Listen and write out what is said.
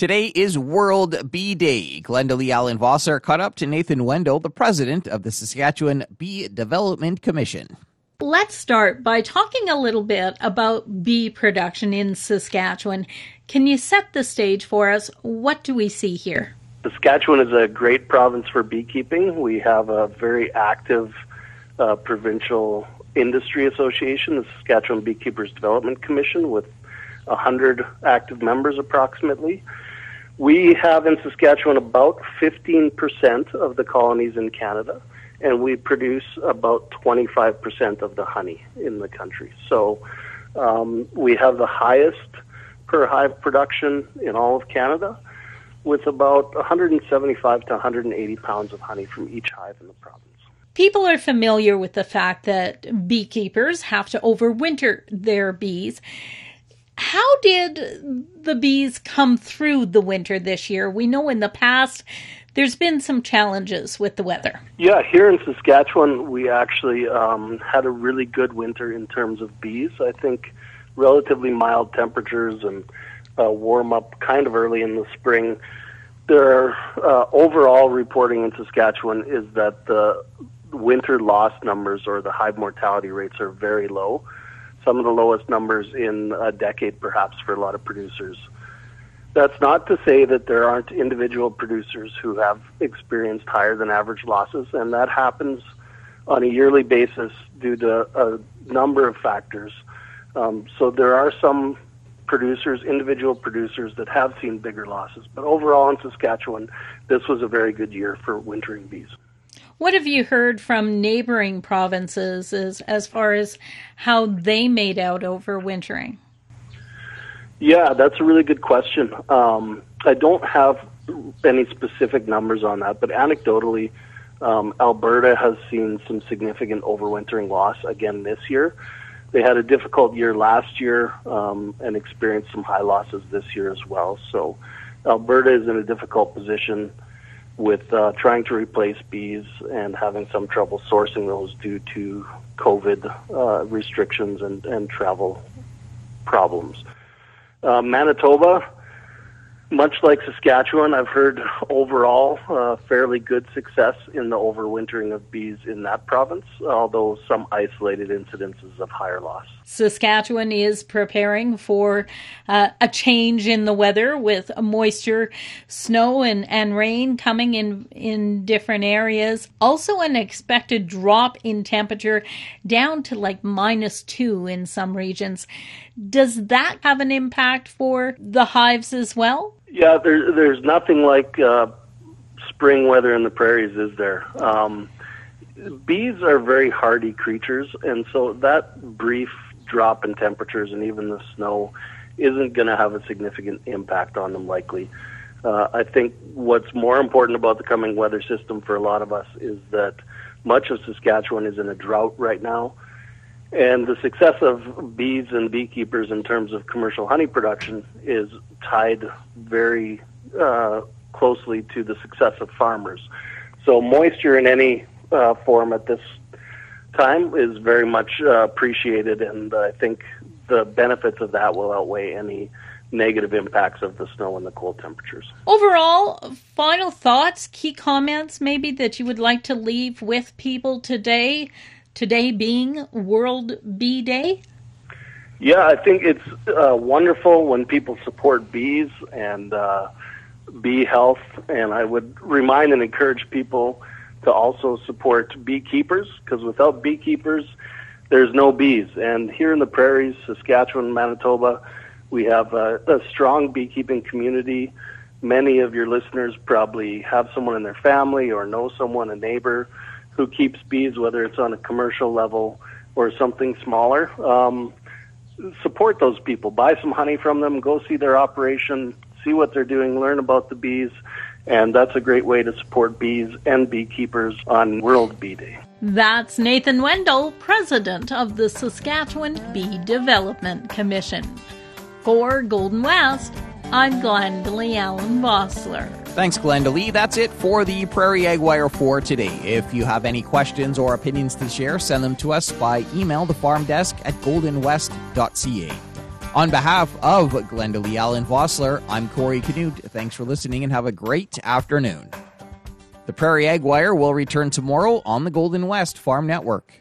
Today is World Bee Day. Glenda Lee Allen Vossler caught up to Nathan Wendell, the president of the Saskatchewan Bee Development Commission. Let's start by talking a little bit about bee production in Saskatchewan. Can you set the stage for us? What do we see here? Saskatchewan is a great province for beekeeping. We have a very active uh, provincial industry association, the Saskatchewan Beekeepers Development Commission, with 100 active members approximately. We have in Saskatchewan about 15% of the colonies in Canada, and we produce about 25% of the honey in the country. So um, we have the highest per hive production in all of Canada, with about 175 to 180 pounds of honey from each hive in the province. People are familiar with the fact that beekeepers have to overwinter their bees. How did the bees come through the winter this year? We know in the past there's been some challenges with the weather. Yeah, here in Saskatchewan, we actually um, had a really good winter in terms of bees. I think relatively mild temperatures and uh, warm up kind of early in the spring. Their uh, overall reporting in Saskatchewan is that the winter loss numbers or the hive mortality rates are very low some of the lowest numbers in a decade, perhaps, for a lot of producers. That's not to say that there aren't individual producers who have experienced higher than average losses, and that happens on a yearly basis due to a number of factors. Um, so there are some producers, individual producers, that have seen bigger losses. But overall in Saskatchewan, this was a very good year for wintering bees. What have you heard from neighboring provinces as, as far as how they made out over wintering? Yeah, that's a really good question. Um, I don't have any specific numbers on that, but anecdotally, um, Alberta has seen some significant overwintering loss again this year. They had a difficult year last year um, and experienced some high losses this year as well. So Alberta is in a difficult position with uh, trying to replace bees and having some trouble sourcing those due to COVID uh, restrictions and, and travel problems. Uh, Manitoba, much like Saskatchewan, I've heard overall uh, fairly good success in the overwintering of bees in that province, although some isolated incidences of higher loss. Saskatchewan is preparing for uh, a change in the weather with moisture, snow, and, and rain coming in in different areas. Also, an expected drop in temperature down to like minus two in some regions. Does that have an impact for the hives as well? Yeah, there, there's nothing like uh, spring weather in the prairies, is there? Um, bees are very hardy creatures, and so that brief drop in temperatures and even the snow isn't going to have a significant impact on them, likely. Uh, I think what's more important about the coming weather system for a lot of us is that much of Saskatchewan is in a drought right now. And the success of bees and beekeepers in terms of commercial honey production is tied very uh, closely to the success of farmers. So, moisture in any uh, form at this time is very much uh, appreciated, and I think the benefits of that will outweigh any negative impacts of the snow and the cold temperatures. Overall, final thoughts, key comments maybe that you would like to leave with people today, today being World Bee Day? Yeah, I think it's uh, wonderful when people support bees and uh, bee health, and I would remind and encourage people to also support beekeepers because without beekeepers, there's no bees. And here in the prairies, Saskatchewan, Manitoba, we have a, a strong beekeeping community. Many of your listeners probably have someone in their family or know someone, a neighbor, who keeps bees, whether it's on a commercial level or something smaller. Um, support those people. Buy some honey from them. Go see their operation. See what they're doing. Learn about the bees and that's a great way to support bees and beekeepers on World Bee Day. That's Nathan Wendell, president of the Saskatchewan Bee Development Commission. For Golden West, I'm Glenda Lee Allen Vossler. Thanks, Glenda Lee. That's it for the Prairie Ag Wire for today. If you have any questions or opinions to share, send them to us by email the farm desk at goldenwest.ca. On behalf of Glenda Lee Allen Vossler, I'm Corey Canute. Thanks for listening and have a great afternoon. The Prairie Ag Wire will return tomorrow on the Golden West Farm Network.